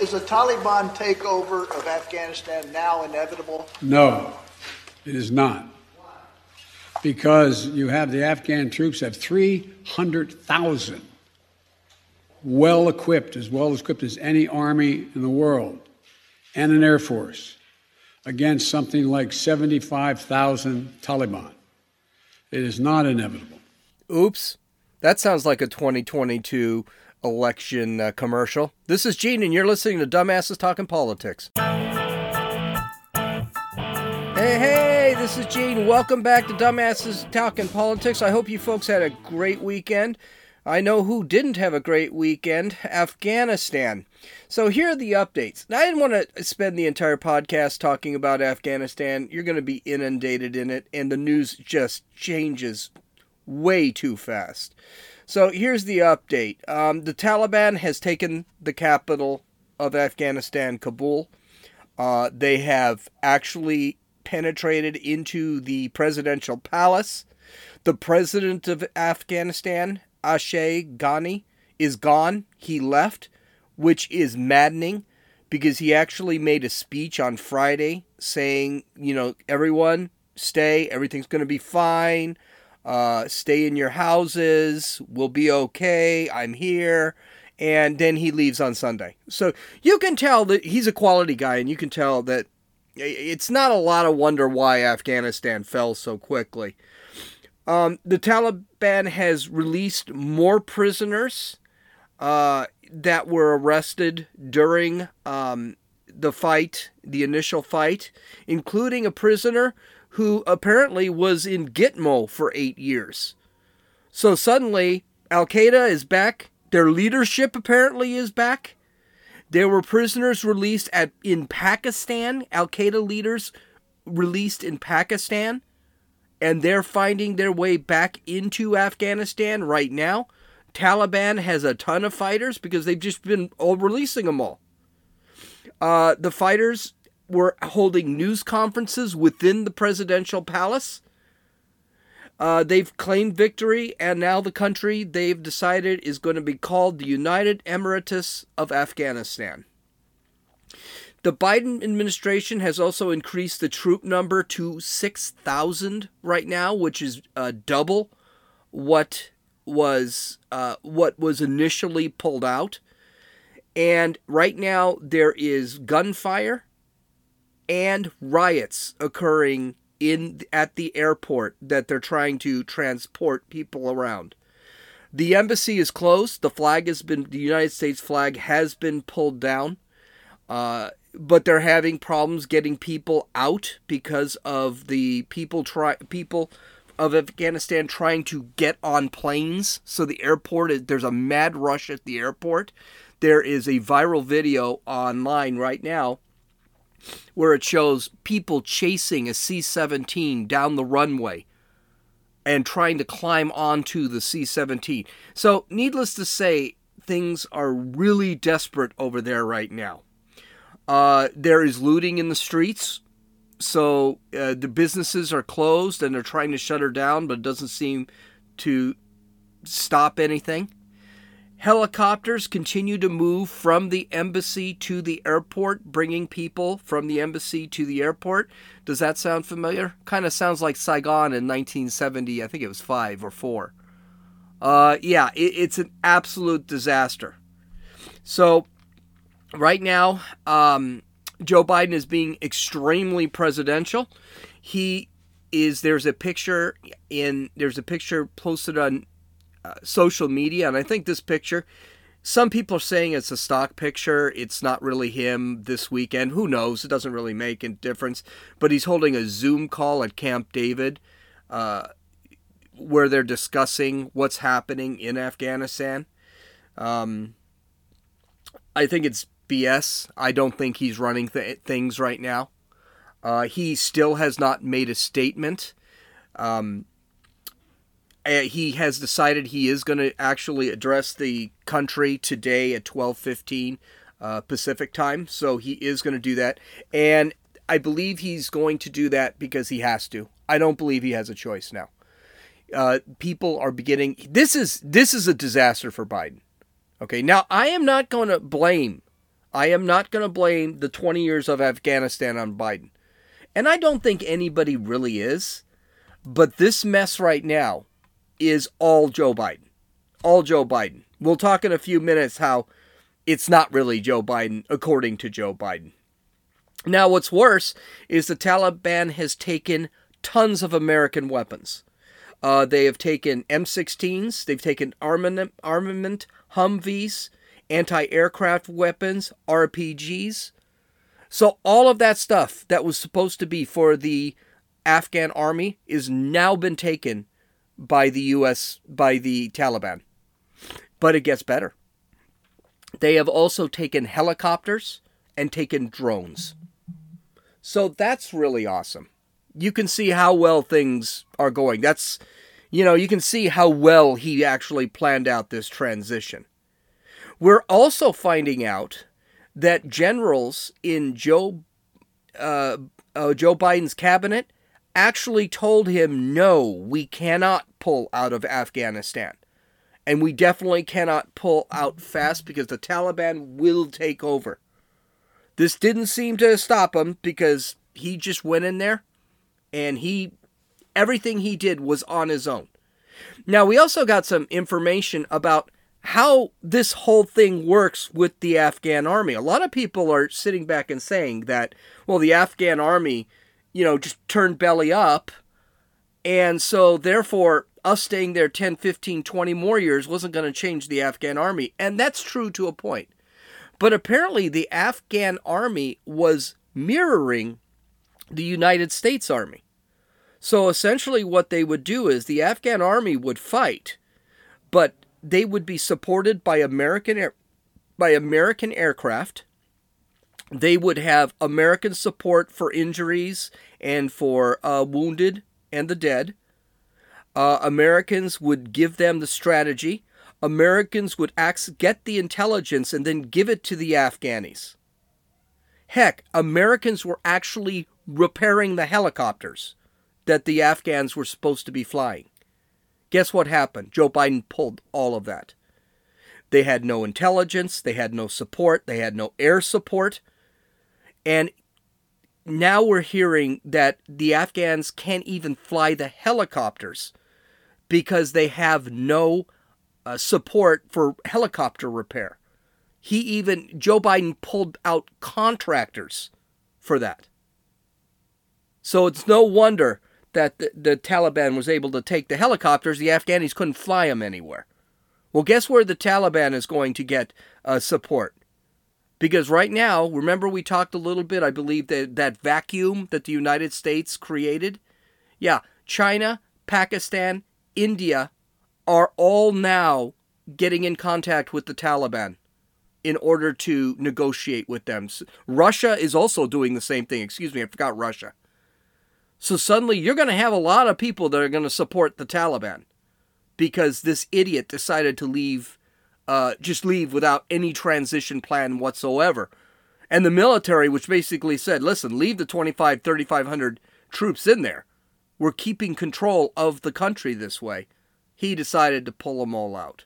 Is a Taliban takeover of Afghanistan now inevitable? No, it is not. Because you have the Afghan troops have 300,000 well equipped, as well equipped as any army in the world, and an air force against something like 75,000 Taliban. It is not inevitable. Oops. That sounds like a 2022 election uh, commercial. This is Gene, and you're listening to Dumbasses Talking Politics. Hey, hey, this is Gene. Welcome back to Dumbasses Talking Politics. I hope you folks had a great weekend. I know who didn't have a great weekend Afghanistan. So here are the updates. Now, I didn't want to spend the entire podcast talking about Afghanistan. You're going to be inundated in it, and the news just changes way too fast. So here's the update um, the Taliban has taken the capital of Afghanistan, Kabul. Uh, they have actually penetrated into the presidential palace. The president of Afghanistan, Ashraf Ghani, is gone. He left, which is maddening because he actually made a speech on Friday saying, you know, everyone stay, everything's going to be fine. Uh, stay in your houses. We'll be okay. I'm here. And then he leaves on Sunday. So you can tell that he's a quality guy, and you can tell that it's not a lot of wonder why Afghanistan fell so quickly. Um, the Taliban has released more prisoners uh, that were arrested during um, the fight, the initial fight, including a prisoner who apparently was in Gitmo for eight years. So suddenly, Al Qaeda is back. Their leadership apparently is back. There were prisoners released at in Pakistan, Al Qaeda leaders released in Pakistan, and they're finding their way back into Afghanistan right now. Taliban has a ton of fighters because they've just been all releasing them all. Uh, the fighters were holding news conferences within the presidential palace. Uh, they've claimed victory, and now the country they've decided is going to be called the United Emirates of Afghanistan. The Biden administration has also increased the troop number to 6,000 right now, which is uh, double what was uh, what was initially pulled out. And right now there is gunfire and riots occurring in at the airport that they're trying to transport people around. The embassy is closed. The flag has been the United States flag has been pulled down. Uh, but they're having problems getting people out because of the people try people of Afghanistan trying to get on planes. So the airport there's a mad rush at the airport. There is a viral video online right now where it shows people chasing a C 17 down the runway and trying to climb onto the C 17. So, needless to say, things are really desperate over there right now. Uh, there is looting in the streets. So, uh, the businesses are closed and they're trying to shut her down, but it doesn't seem to stop anything. Helicopters continue to move from the embassy to the airport, bringing people from the embassy to the airport. Does that sound familiar? Kind of sounds like Saigon in 1970. I think it was five or four. Uh, yeah, it, it's an absolute disaster. So, right now, um, Joe Biden is being extremely presidential. He is. There's a picture in. There's a picture posted on uh, social media, and I think this picture, some people are saying it's a stock picture. It's not really him this weekend. Who knows? It doesn't really make a difference. But he's holding a Zoom call at Camp David, uh, where they're discussing what's happening in Afghanistan. Um, I think it's BS. I don't think he's running th- things right now. Uh, he still has not made a statement. Um, uh, he has decided he is going to actually address the country today at 12:15 uh, Pacific time. So he is going to do that, and I believe he's going to do that because he has to. I don't believe he has a choice now. Uh, people are beginning. This is this is a disaster for Biden. Okay, now I am not going to blame I am not going to blame the 20 years of Afghanistan on Biden. And I don't think anybody really is. But this mess right now is all Joe Biden. All Joe Biden. We'll talk in a few minutes how it's not really Joe Biden, according to Joe Biden. Now, what's worse is the Taliban has taken tons of American weapons. Uh, they have taken M16s, they've taken armament, armament Humvees, anti aircraft weapons, RPGs. So, all of that stuff that was supposed to be for the Afghan army is now been taken by the US, by the Taliban. But it gets better. They have also taken helicopters and taken drones. So that's really awesome. You can see how well things are going. That's, you know, you can see how well he actually planned out this transition. We're also finding out that generals in Joe uh, uh, Joe Biden's cabinet actually told him, "No, we cannot pull out of Afghanistan." And we definitely cannot pull out fast because the Taliban will take over. This didn't seem to stop him because he just went in there and he everything he did was on his own. Now, we also got some information about how this whole thing works with the Afghan army. A lot of people are sitting back and saying that, well, the Afghan army, you know, just turned belly up. And so, therefore, us staying there 10, 15, 20 more years wasn't going to change the Afghan army. And that's true to a point. But apparently, the Afghan army was mirroring the United States army. So essentially, what they would do is the Afghan army would fight, but they would be supported by American air, by American aircraft. They would have American support for injuries and for uh, wounded and the dead. Uh, Americans would give them the strategy. Americans would get the intelligence and then give it to the Afghanis. Heck, Americans were actually repairing the helicopters that the Afghans were supposed to be flying. Guess what happened? Joe Biden pulled all of that. They had no intelligence, they had no support, they had no air support. And now we're hearing that the Afghans can't even fly the helicopters because they have no uh, support for helicopter repair. He even, Joe Biden pulled out contractors for that. So it's no wonder that the, the, Taliban was able to take the helicopters. The Afghanis couldn't fly them anywhere. Well, guess where the Taliban is going to get uh, support? Because right now, remember we talked a little bit, I believe, that that vacuum that the United States created? Yeah, China, Pakistan, India are all now getting in contact with the Taliban in order to negotiate with them. Russia is also doing the same thing. Excuse me, I forgot Russia. So suddenly you're going to have a lot of people that are going to support the Taliban because this idiot decided to leave, uh, just leave without any transition plan whatsoever. And the military, which basically said, listen, leave the 25, 3,500 troops in there. We're keeping control of the country this way. He decided to pull them all out.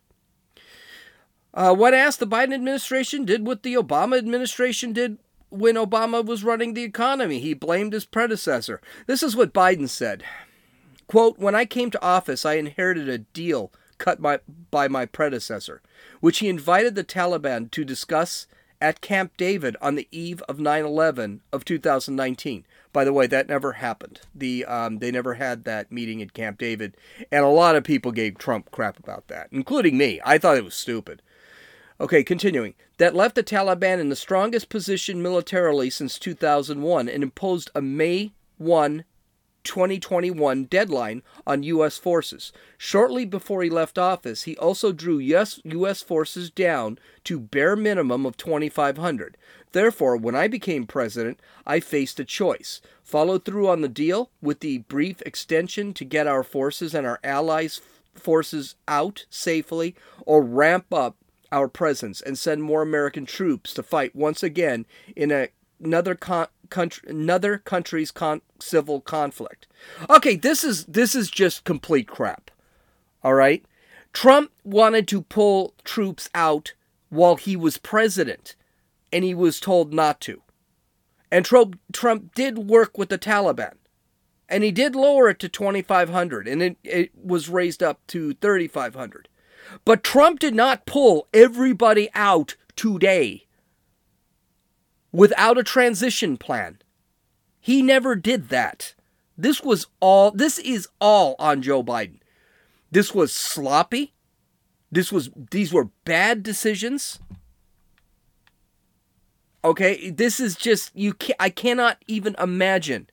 Uh, what asked the Biden administration did what the Obama administration did when Obama was running the economy. He blamed his predecessor. This is what Biden said. Quote, when I came to office, I inherited a deal cut by, by my predecessor, which he invited the Taliban to discuss at Camp David on the eve of 9/11 of 2019. By the way, that never happened. The um, they never had that meeting at Camp David, and a lot of people gave Trump crap about that, including me. I thought it was stupid. Okay, continuing. That left the Taliban in the strongest position militarily since 2001 and imposed a May 1, 2021 deadline on U.S. forces. Shortly before he left office, he also drew US, U.S. forces down to bare minimum of 2,500. Therefore, when I became president, I faced a choice. Follow through on the deal with the brief extension to get our forces and our allies' forces out safely, or ramp up our presence and send more American troops to fight once again in a, another con- country, another country's con- civil conflict. Okay, this is this is just complete crap. All right, Trump wanted to pull troops out while he was president, and he was told not to. And Trump, Trump did work with the Taliban. And he did lower it to 2,500, and it, it was raised up to 3,500. But Trump did not pull everybody out today without a transition plan. He never did that. This was all, this is all on Joe Biden. This was sloppy. This was, these were bad decisions. Okay, this is just you. Can, I cannot even imagine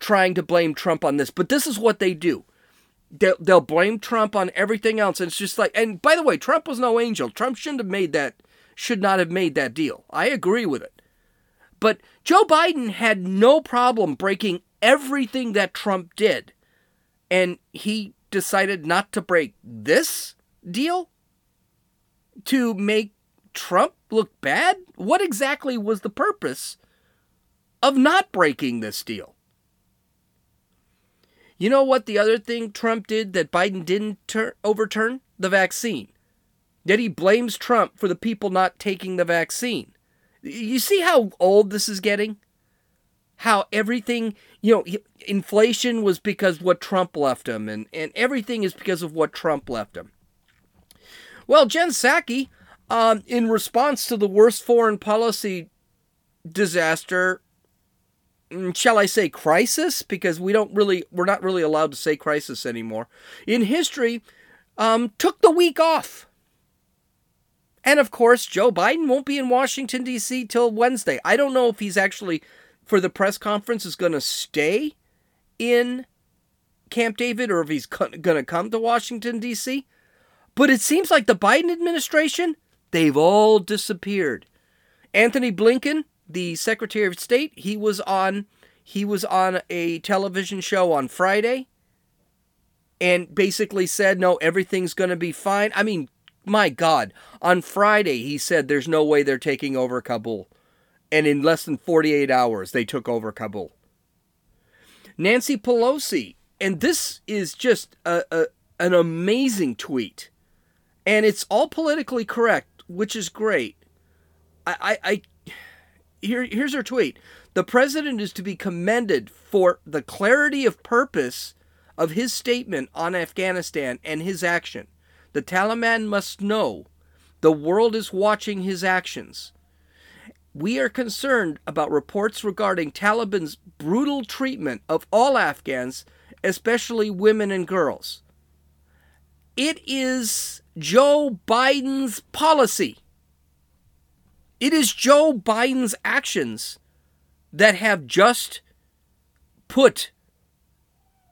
trying to blame Trump on this, but this is what they do. They'll, they'll blame Trump on everything else, and it's just like. And by the way, Trump was no angel. Trump shouldn't have made that. Should not have made that deal. I agree with it. But Joe Biden had no problem breaking everything that Trump did, and he decided not to break this deal to make Trump look bad? What exactly was the purpose of not breaking this deal? You know what the other thing Trump did that Biden didn't ter- overturn? The vaccine. Yet he blames Trump for the people not taking the vaccine. You see how old this is getting? How everything, you know, inflation was because what Trump left him, and, and everything is because of what Trump left him. Well, Jen Psaki um, in response to the worst foreign policy disaster, mm, shall I say crisis? Because we don't really, we're not really allowed to say crisis anymore. In history, um, took the week off. And of course, Joe Biden won't be in Washington, D.C. till Wednesday. I don't know if he's actually, for the press conference, is going to stay in Camp David or if he's going to come to Washington, D.C. But it seems like the Biden administration They've all disappeared. Anthony Blinken, the Secretary of State, he was on he was on a television show on Friday and basically said no everything's going to be fine. I mean, my god, on Friday he said there's no way they're taking over Kabul. And in less than 48 hours they took over Kabul. Nancy Pelosi, and this is just a, a an amazing tweet. And it's all politically correct which is great. I, I, I here, here's her tweet. The president is to be commended for the clarity of purpose of his statement on Afghanistan and his action. The Taliban must know the world is watching his actions. We are concerned about reports regarding Taliban's brutal treatment of all Afghans, especially women and girls. It is Joe Biden's policy. It is Joe Biden's actions that have just put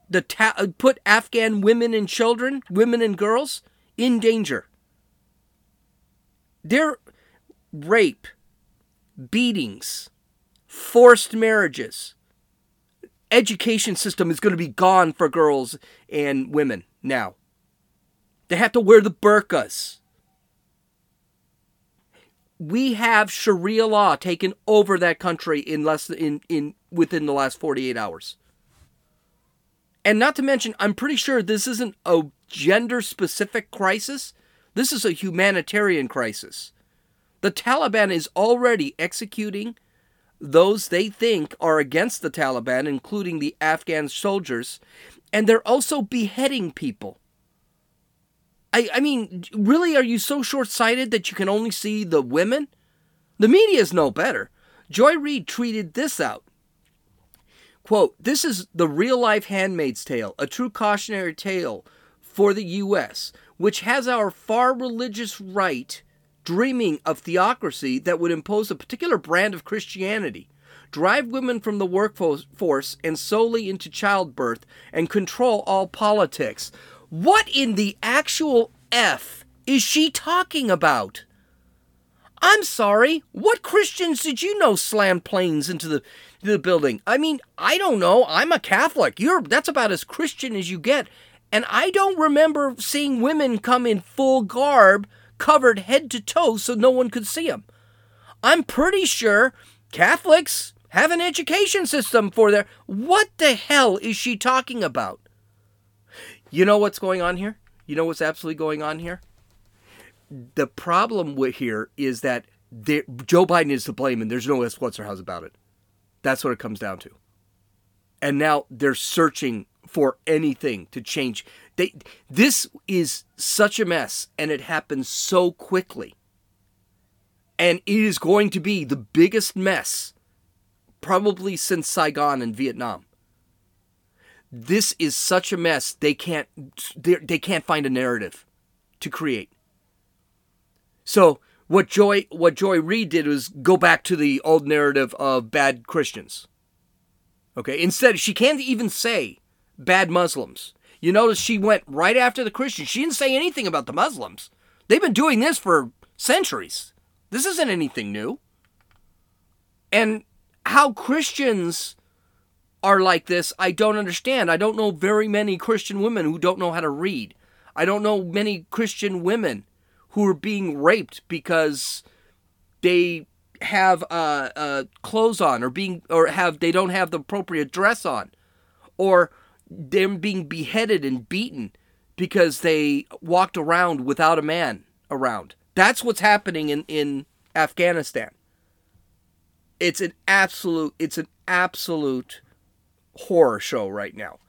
the ta- uh, put Afghan women and children, women and girls in danger. Their rape, beatings, forced marriages, education system is going to be gone for girls and women now. They have to wear the burqas. We have Sharia law taken over that country in less in in within the last 48 hours. And not to mention, I'm pretty sure this isn't a gender specific crisis. This is a humanitarian crisis. The Taliban is already executing those they think are against the Taliban, including the Afghan soldiers, and they're also beheading people. I, I mean, really, are you so short sighted that you can only see the women? The media is no better. Joy Reid tweeted this out. Quote, This is the real life Handmaid's Tale, a true cautionary tale for the U.S., which has our far religious right dreaming of theocracy that would impose a particular brand of Christianity, drive women from the workforce and solely into childbirth, and control all politics. What in the actual F is she talking about? I'm sorry, what Christians did you know slammed planes into the, the building? I mean, I don't know. I'm a Catholic. You're that's about as Christian as you get. And I don't remember seeing women come in full garb, covered head to toe so no one could see them. I'm pretty sure Catholics have an education system for their. What the hell is she talking about? You know what's going on here? You know what's absolutely going on here? The problem with here is that They're- Joe Biden is to blame, and there's no ifs, what's, or how's about it. That's what it comes down to. And now they're searching for anything to change. They this is such a mess, and it happens so quickly. And it is going to be the biggest mess probably since Saigon and Vietnam. This is such a mess. They can't they can't find a narrative to create. So what Joy what Joy Reid did was go back to the old narrative of bad Christians. Okay, instead she can't even say bad Muslims. You notice she went right after the Christians. She didn't say anything about the Muslims. They've been doing this for centuries. This isn't anything new. And how Christians are like this, I don't understand. I don't know very many Christian women who don't know how to read. I don't know many Christian women who are being raped because they have uh, uh, clothes on or being or have they don't have the appropriate dress on, or them being beheaded and beaten because they walked around without a man around. That's what's happening in, in Afghanistan. It's an absolute it's an absolute horror show right now.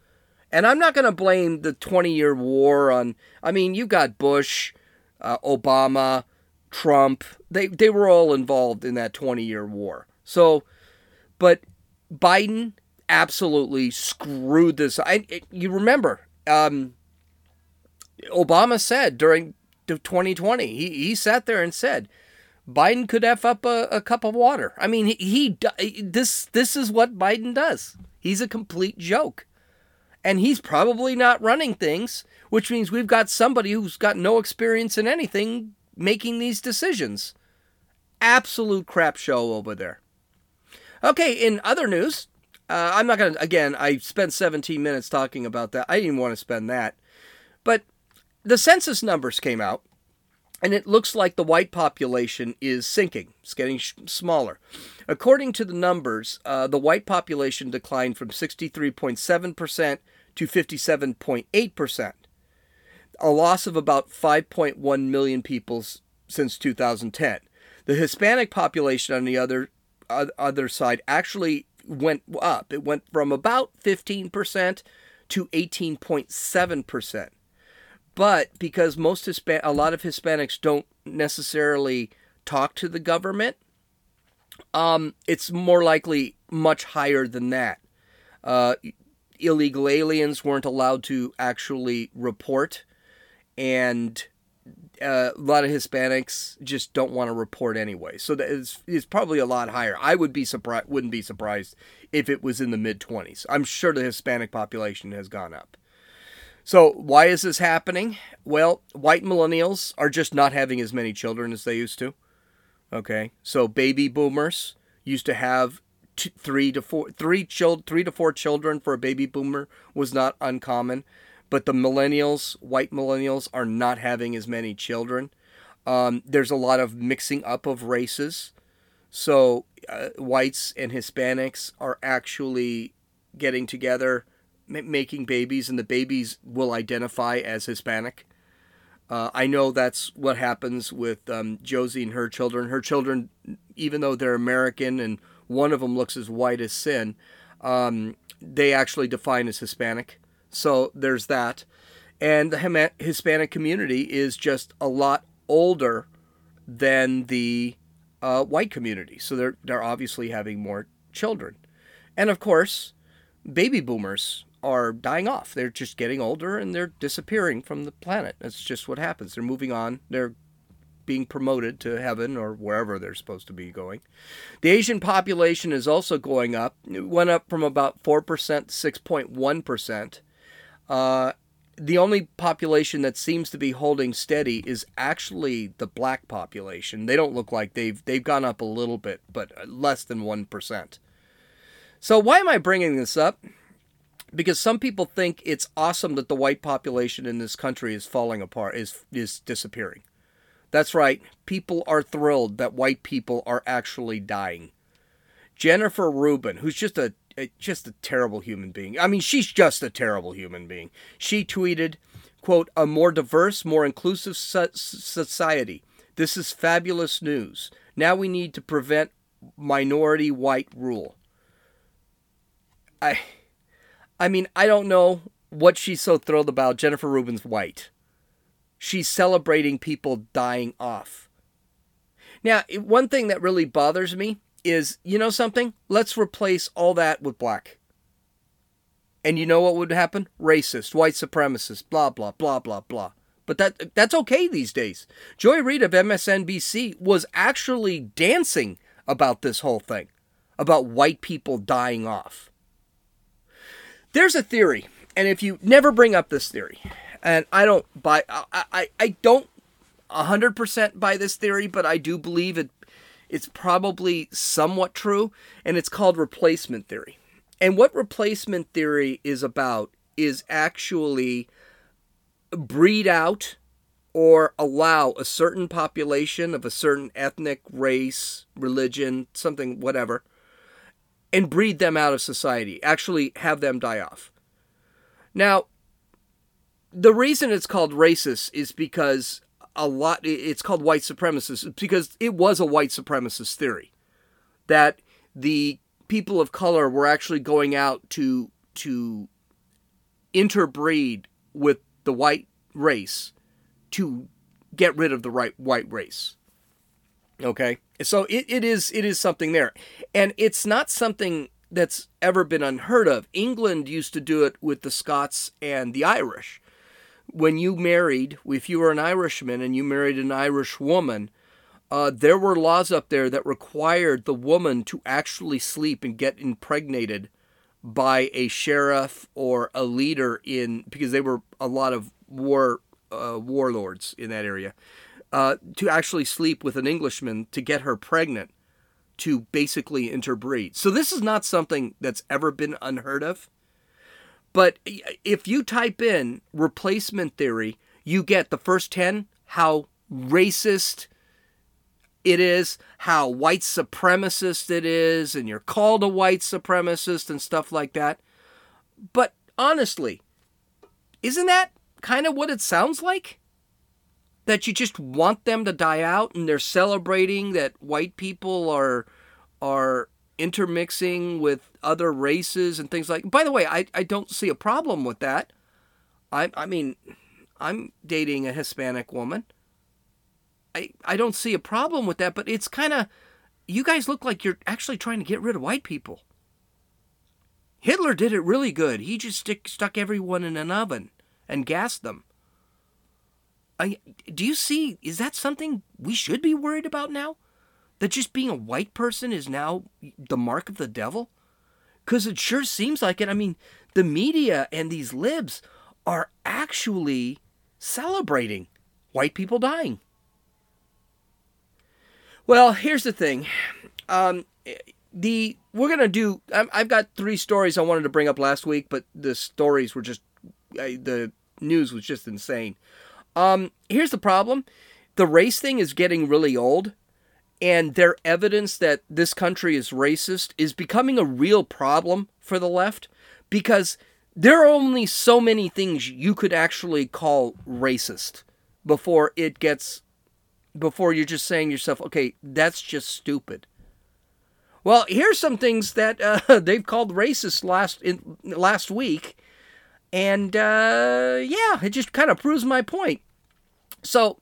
And I'm not going to blame the 20 year war on I mean, you got Bush, uh, Obama, Trump. They they were all involved in that 20 year war. So but Biden absolutely screwed this. I it, you remember um, Obama said during the 2020 he he sat there and said Biden could f up a, a cup of water. I mean he, he this this is what Biden does. He's a complete joke. And he's probably not running things, which means we've got somebody who's got no experience in anything making these decisions. Absolute crap show over there. Okay, in other news, uh, I'm not going to, again, I spent 17 minutes talking about that. I didn't want to spend that. But the census numbers came out, and it looks like the white population is sinking. It's getting sh- smaller. According to the numbers, uh, the white population declined from 63.7% to 57.8%, a loss of about 5.1 million people since 2010. The Hispanic population, on the other oth- other side, actually went up. It went from about 15% to 18.7%. But because most Hispan- a lot of Hispanics don't necessarily talk to the government, um, it's more likely much higher than that. Uh, illegal aliens weren't allowed to actually report, and uh, a lot of Hispanics just don't want to report anyway. So that is is probably a lot higher. I would be surprised, wouldn't be surprised if it was in the mid twenties. I'm sure the Hispanic population has gone up. So why is this happening? Well, white millennials are just not having as many children as they used to. Okay, so baby boomers used to have t- three to four, three child, three to four children for a baby boomer was not uncommon, but the millennials, white millennials, are not having as many children. Um, there's a lot of mixing up of races, so uh, whites and Hispanics are actually getting together, ma- making babies, and the babies will identify as Hispanic. Uh, I know that's what happens with um, Josie and her children. Her children, even though they're American and one of them looks as white as sin, um, they actually define as Hispanic. So there's that. And the Hispanic community is just a lot older than the uh, white community. So they're, they're obviously having more children. And of course, baby boomers are dying off. They're just getting older and they're disappearing from the planet. That's just what happens. They're moving on. They're being promoted to heaven or wherever they're supposed to be going. The Asian population is also going up. It went up from about 4% to 6.1%. Uh, the only population that seems to be holding steady is actually the black population. They don't look like they've they've gone up a little bit, but less than 1%. So why am I bringing this up? because some people think it's awesome that the white population in this country is falling apart is is disappearing that's right people are thrilled that white people are actually dying jennifer rubin who's just a just a terrible human being i mean she's just a terrible human being she tweeted quote a more diverse more inclusive so- society This is fabulous news. Now we need to prevent minority white rule. I I mean, I don't know what she's so thrilled about. Jennifer Rubin's white. She's celebrating people dying off. Now, one thing that really bothers me is, you know something? Let's replace all that with black. And you know what would happen? Racist, white supremacist, blah blah blah blah blah. But that that's okay these days. Joy Reid of MSNBC was actually dancing about this whole thing, about white people dying off. There's a theory, and if you never bring up this theory, and I don't buy, I I, I don't hundred percent buy this theory, but I do believe it. It's probably somewhat true, and it's called replacement theory. And what replacement theory is about is actually breed out or allow a certain population of a certain ethnic, race, religion, something, whatever, and breed them out of society, actually have them die off. Now, the reason it's called racist is because a lot, it's called white supremacist, because it was a white supremacist theory that the people of color were actually going out to, to interbreed with the white race to get rid of the right white race. Okay? So it, it is it is something there. And it's not something that's ever been unheard of. England used to do it with the Scots and the Irish. When you married, if you were an Irishman and you married an Irish woman, uh, there were laws up there that required the woman to actually sleep and get impregnated by a sheriff or a leader in because they were a lot of war uh, warlords in that area uh, to actually sleep with an Englishman to get her pregnant to basically interbreed. So this is not something that's ever been unheard of. But if you type in replacement theory, you get the first 10 how racist it is, how white supremacist it is, and you're called a white supremacist and stuff like that. But honestly, isn't that kind of what it sounds like? That you just want them to die out and they're celebrating that white people are are intermixing with other races and things like by the way I, I don't see a problem with that I, I mean i'm dating a hispanic woman I, I don't see a problem with that, but it's kind of, you guys look like you're actually trying to get rid of white people. Hitler did it really good. He just stick, stuck everyone in an oven and gassed them. I, do you see, is that something we should be worried about now? That just being a white person is now the mark of the devil? Because it sure seems like it. I mean, the media and these libs are actually celebrating white people dying. Well, here's the thing. Um, the we're gonna do. I've got three stories I wanted to bring up last week, but the stories were just the news was just insane. Um, here's the problem: the race thing is getting really old, and their evidence that this country is racist is becoming a real problem for the left because there are only so many things you could actually call racist before it gets before you're just saying yourself, okay, that's just stupid. Well, here's some things that uh, they've called racist last in, last week, and uh, yeah, it just kind of proves my point. So,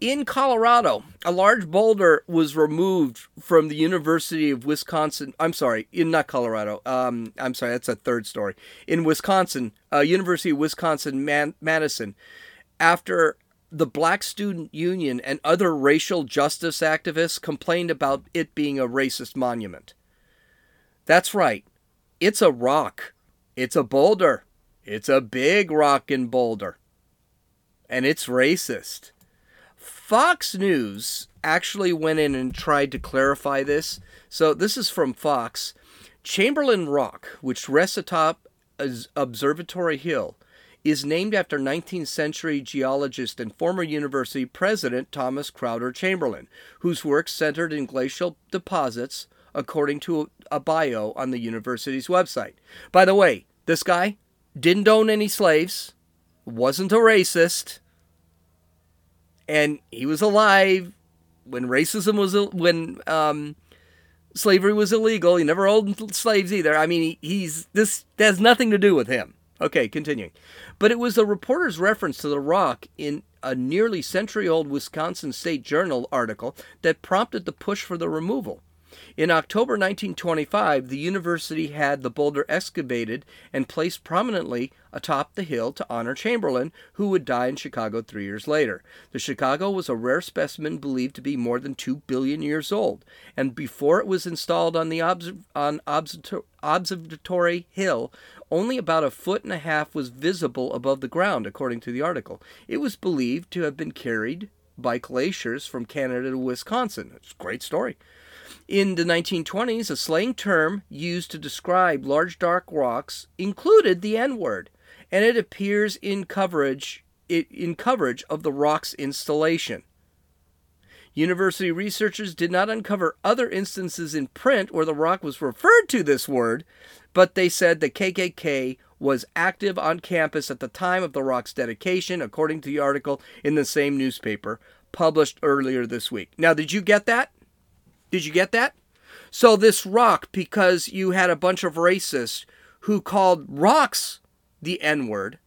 in Colorado, a large boulder was removed from the University of Wisconsin. I'm sorry, in not Colorado. Um, I'm sorry, that's a third story. In Wisconsin, uh, University of Wisconsin Madison, after the Black Student Union and other racial justice activists complained about it being a racist monument. That's right. It's a rock. It's a boulder. It's a big rock and Boulder. And it's racist. Fox News actually went in and tried to clarify this. So this is from Fox. Chamberlin Rock, which rests atop Observatory Hill, is named after 19th century geologist and former university president Thomas Chrowder Chamberlin, whose work centered in glacial deposits, according to a bio on the university's website. By the way, this guy didn't own any slaves, wasn't a racist, and he was alive when racism was when um, slavery was illegal. He never owned slaves either. I mean, he, he's this has nothing to do with him. Okay, continuing. But it was a reporter's reference to the rock in a nearly century old Wisconsin State Journal article that prompted the push for the removal. In October 1925, the university had the boulder excavated and placed prominently atop the hill to honor Chamberlin, who would die in Chicago three years later. The Chicago was a rare specimen believed to be more than two billion years old, and before it was installed on the on Observatory Hill, only about a foot and a half was visible above the ground, according to the article. It was believed to have been carried by glaciers from Canada to Wisconsin. It's a great story. In the 1920s, a slang term used to describe large dark rocks included the N word, and it appears in coverage in coverage of the rock's installation. University researchers did not uncover other instances in print where the rock was referred to this word, but they said the KKK was active on campus at the time of the rock's dedication, according to the article in the same newspaper published earlier this week. Now, did you get that? Did you get that? So this rock, because you had a bunch of racists who called rocks the N word,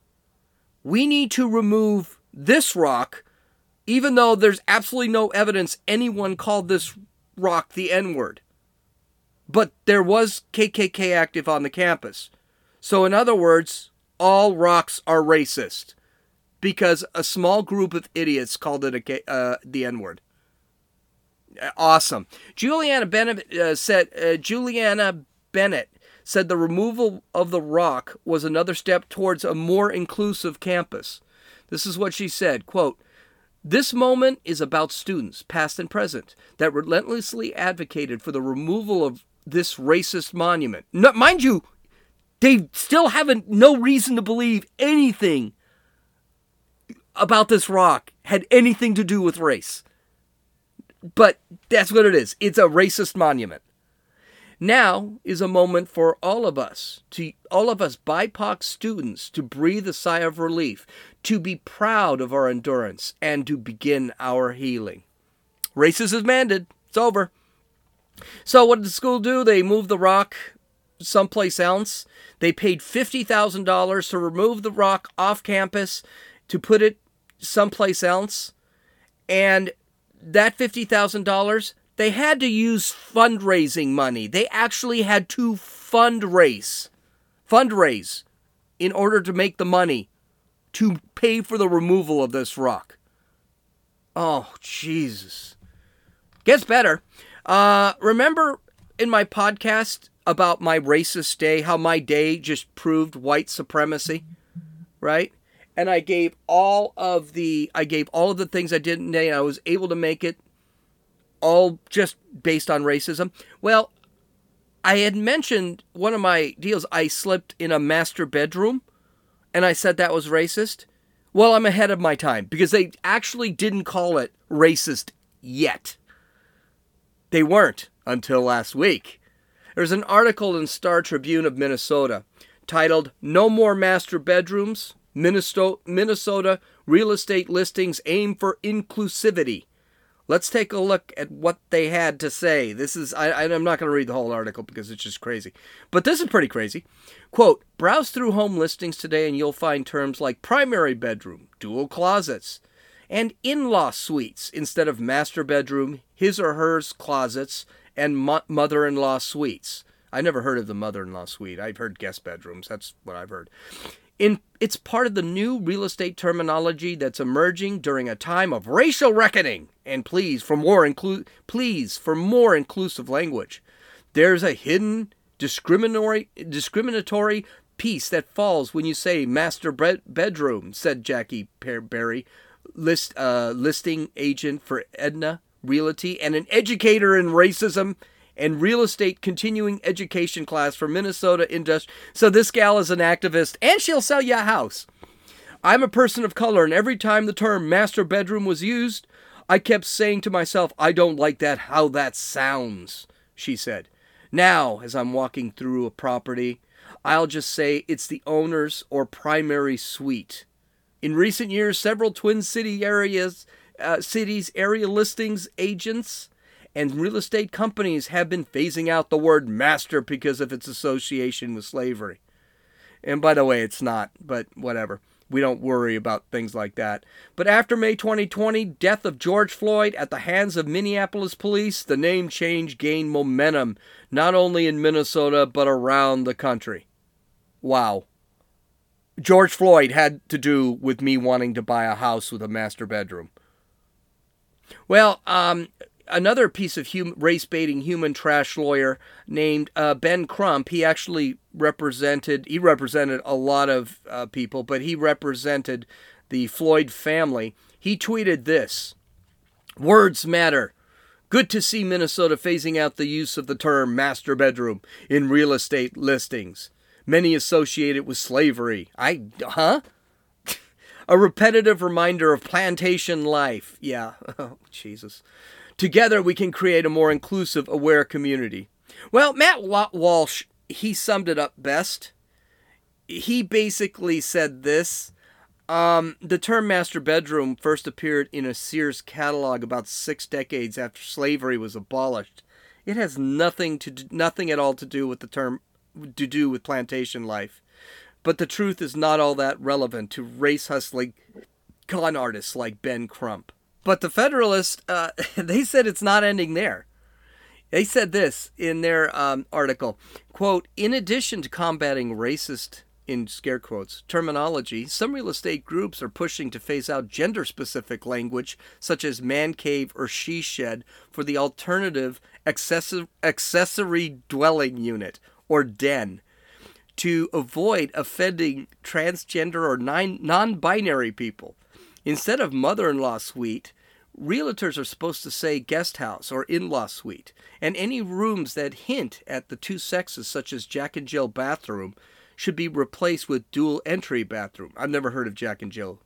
we need to remove this rock, even though there's absolutely no evidence anyone called this rock the N word. But there was KKK active on the campus. So, in other words, all rocks are racist because a small group of idiots called it a, uh, the N word awesome. Juliana Bennett uh, said uh, Juliana Bennett said the removal of the rock was another step towards a more inclusive campus. This is what she said, quote, this moment is about students, past and present, that relentlessly advocated for the removal of this racist monument. No, mind you, they still haven't no reason to believe anything about this rock had anything to do with race. But that's what it is. It's a racist monument. Now is a moment for all of us, to all of us BIPOC students, to breathe a sigh of relief, to be proud of our endurance, and to begin our healing. Racism is manded. It's over. So what did the school do? They moved the rock someplace else. They paid $50,000 to remove the rock off campus to put it someplace else. And that $50,000, they had to use fundraising money. They actually had to fundraise, fundraise in order to make the money to pay for the removal of this rock. Oh, Jesus. Gets better. Uh, remember in my podcast about my racist day, how my day just proved white supremacy, right? And I gave all of the I gave all of the things I did in day. I was able to make it all just based on racism. Well, I had mentioned one of my deals. I slept in a master bedroom, and I said that was racist. Well, I'm ahead of my time because they actually didn't call it racist yet. They weren't until last week. There's an article in Star Tribune of Minnesota titled No More Master Bedrooms Minnesota, real estate listings aim for inclusivity. Let's take a look at what they had to say. This is, I, I'm not going to read the whole article because it's just crazy. But this is pretty crazy. Quote Browse through home listings today and you'll find terms like primary bedroom, dual closets, and in law suites instead of master bedroom, his or hers closets, and mo- mother in law suites. I never heard of the mother in law suite. I've heard guest bedrooms. That's what I've heard. In, it's part of the new real estate terminology that's emerging during a time of racial reckoning. And please, for more inclu- please for more inclusive language. There's a hidden discriminatory discriminatory piece that falls when you say master bedroom," said Jackie Berry, list uh, listing agent for Edina Realty and an educator in racism and real estate continuing education class for Minnesota Industry. So this gal is an activist and she'll sell you a house. I'm a person of color, and every time the term master bedroom was used, I kept saying to myself, I don't like that, how that sounds, she said. Now, as I'm walking through a property, I'll just say it's the owner's or primary suite. In recent years, several Twin City areas uh, cities, area listings agents, and real estate companies have been phasing out the word master because of its association with slavery. And by the way, it's not, but whatever. We don't worry about things like that. But after May 2020, death of George Floyd at the hands of Minneapolis police, the name change gained momentum, not only in Minnesota, but around the country. Wow. George Floyd had to do with me wanting to buy a house with a master bedroom. Well, um, another piece of hum- race baiting human trash lawyer named uh, Ben Crump. He actually represented he represented a lot of uh, people, but he represented the Floyd family. He tweeted this: "Words matter." Good to see Minnesota phasing out the use of the term master bedroom in real estate listings. Many associate it with slavery. I, huh? A repetitive reminder of plantation life. Yeah, oh, Jesus. Together, we can create a more inclusive, aware community. Well, Matt Walsh, he summed it up best. He basically said this um, The term master bedroom first appeared in a Sears catalog about six decades after slavery was abolished. It has nothing to do, nothing at all to do with the term to do with plantation life. But the truth is not all that relevant to race hustling con artists like Ben Crump. But the Federalist, uh, they said it's not ending there. They said this in their um, article quote, in addition to combating racist, in scare quotes, terminology, some real estate groups are pushing to phase out gender specific language such as man cave or she shed for the alternative accessory dwelling unit or den to avoid offending transgender or non binary people. Instead of mother in law suite, realtors are supposed to say guest house or in law suite, and any rooms that hint at the two sexes, such as Jack and Jill bathroom, should be replaced with dual entry bathroom. I've never heard of Jack and Jill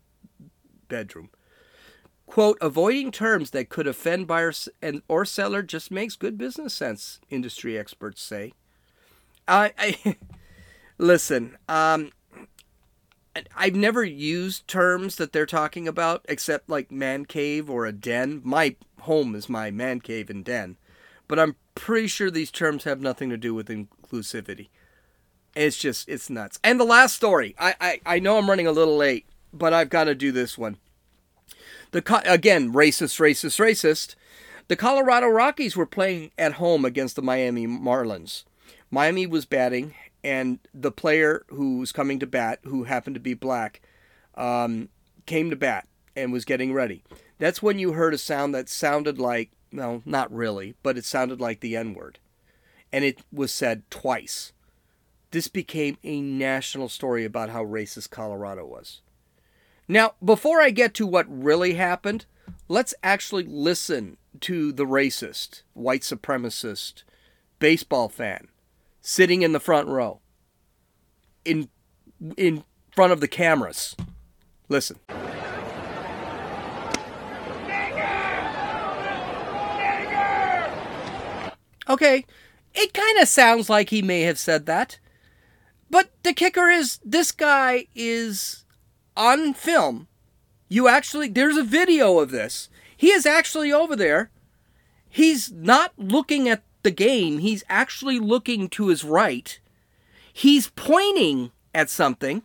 bedroom. Quote, avoiding terms that could offend buyers and or seller just makes good business sense, industry experts say. I, I listen, um, I've never used terms that they're talking about except like man cave or a den. My home is my man cave and den. But I'm pretty sure these terms have nothing to do with inclusivity. It's just, it's nuts. And the last story, I, I, I know I'm running a little late, but I've got to do this one. The co- Again, racist, racist, racist. The Colorado Rockies were playing at home against the Miami Marlins. Miami was batting, and the player who was coming to bat, who happened to be black, um, came to bat and was getting ready. That's when you heard a sound that sounded like, well, not really, but it sounded like the N word. And it was said twice. This became a national story about how racist Colorado was. Now, before I get to what really happened, let's actually listen to the racist, white supremacist, baseball fan sitting in the front row in in front of the cameras. Listen. Okay, it kind of sounds like he may have said that. But the kicker is this guy is on film. You actually, there's a video of this. He is actually over there. He's not looking at the game, he's actually looking to his right. He's pointing at something.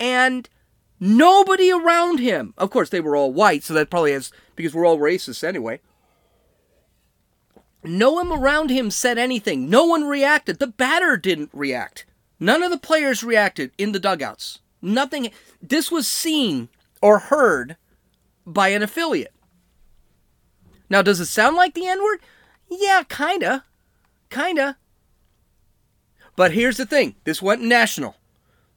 And nobody around him, of course, they were all white, so that probably has, because we're all racist anyway. No one around him said anything. No one reacted. The batter didn't react. None of the players reacted in the dugouts. Nothing. This was seen or heard by an affiliate. Now, does it sound like the N word? Yeah, kinda. Kinda. But here's the thing this went national.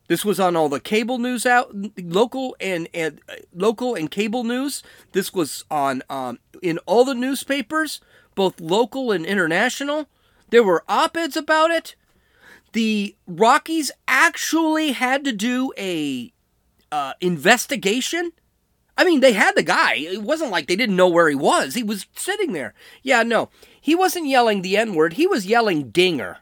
This was on all the cable news out, local and, and uh, local and cable news. This was on um, in all the newspapers, both local and international. There were op-eds about it. The Rockies actually had to do a uh, investigation I mean, they had the guy. It wasn't like they didn't know where he was. He was sitting there. Yeah, no. He wasn't yelling the N word. He was yelling Dinger.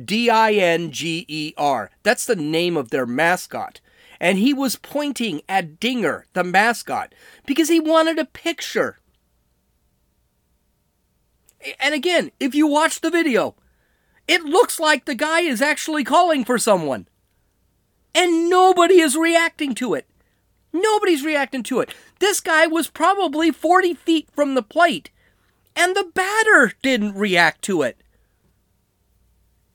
D I N G E R. That's the name of their mascot. and he was pointing at Dinger, the mascot, because he wanted a picture. And again, if you watch the video, it looks like the guy is actually calling for someone. And nobody is reacting to it. Nobody's reacting to it. This guy was probably 40 feet from the plate, and the batter didn't react to it.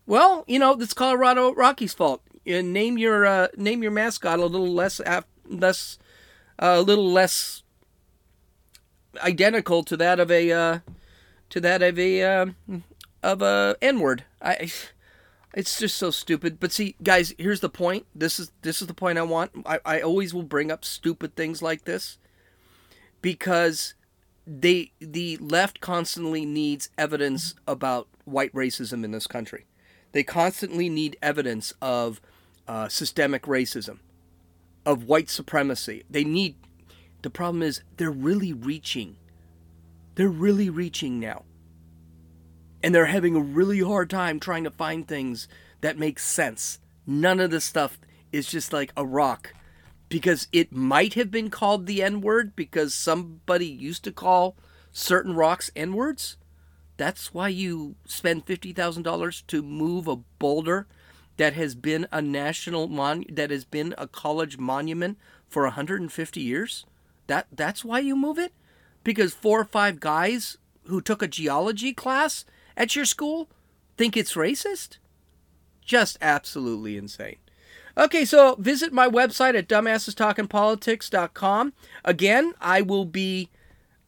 Well, you know, it's Colorado Rockies' fault. You name your uh, name your mascot a little less af- less uh, a little less identical to that of a uh, to that of a uh, of a N word. I it's just so stupid. But see, guys, here's the point. This is this is the point I want. I, I always will bring up stupid things like this because they the left constantly needs evidence about white racism in this country. They constantly need evidence of uh, systemic racism, of white supremacy. They need. The problem is they're really reaching. They're really reaching now and they're having a really hard time trying to find things that make sense. None of this stuff is just like a rock because it might have been called the N word because somebody used to call certain rocks N words. That's why you spend $50,000 to move a boulder that has been a national mon that has been a college monument for 150 years. That that's why you move it? Because four or five guys who took a geology class at your school think it's racist? Just absolutely insane. Okay, so visit my website at dumbassestalkingpolitics.com. Again, I will be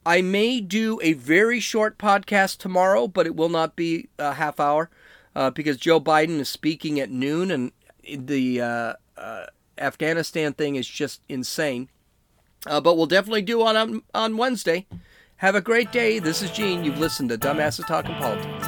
I may do a very short podcast tomorrow, but it will not be a half hour uh, because Joe Biden is speaking at noon and the uh, uh, Afghanistan thing is just insane. Uh, but we'll definitely do on, on on Wednesday. Have a great day. This is Gene. You've listened to Dumbasses Talking Politics.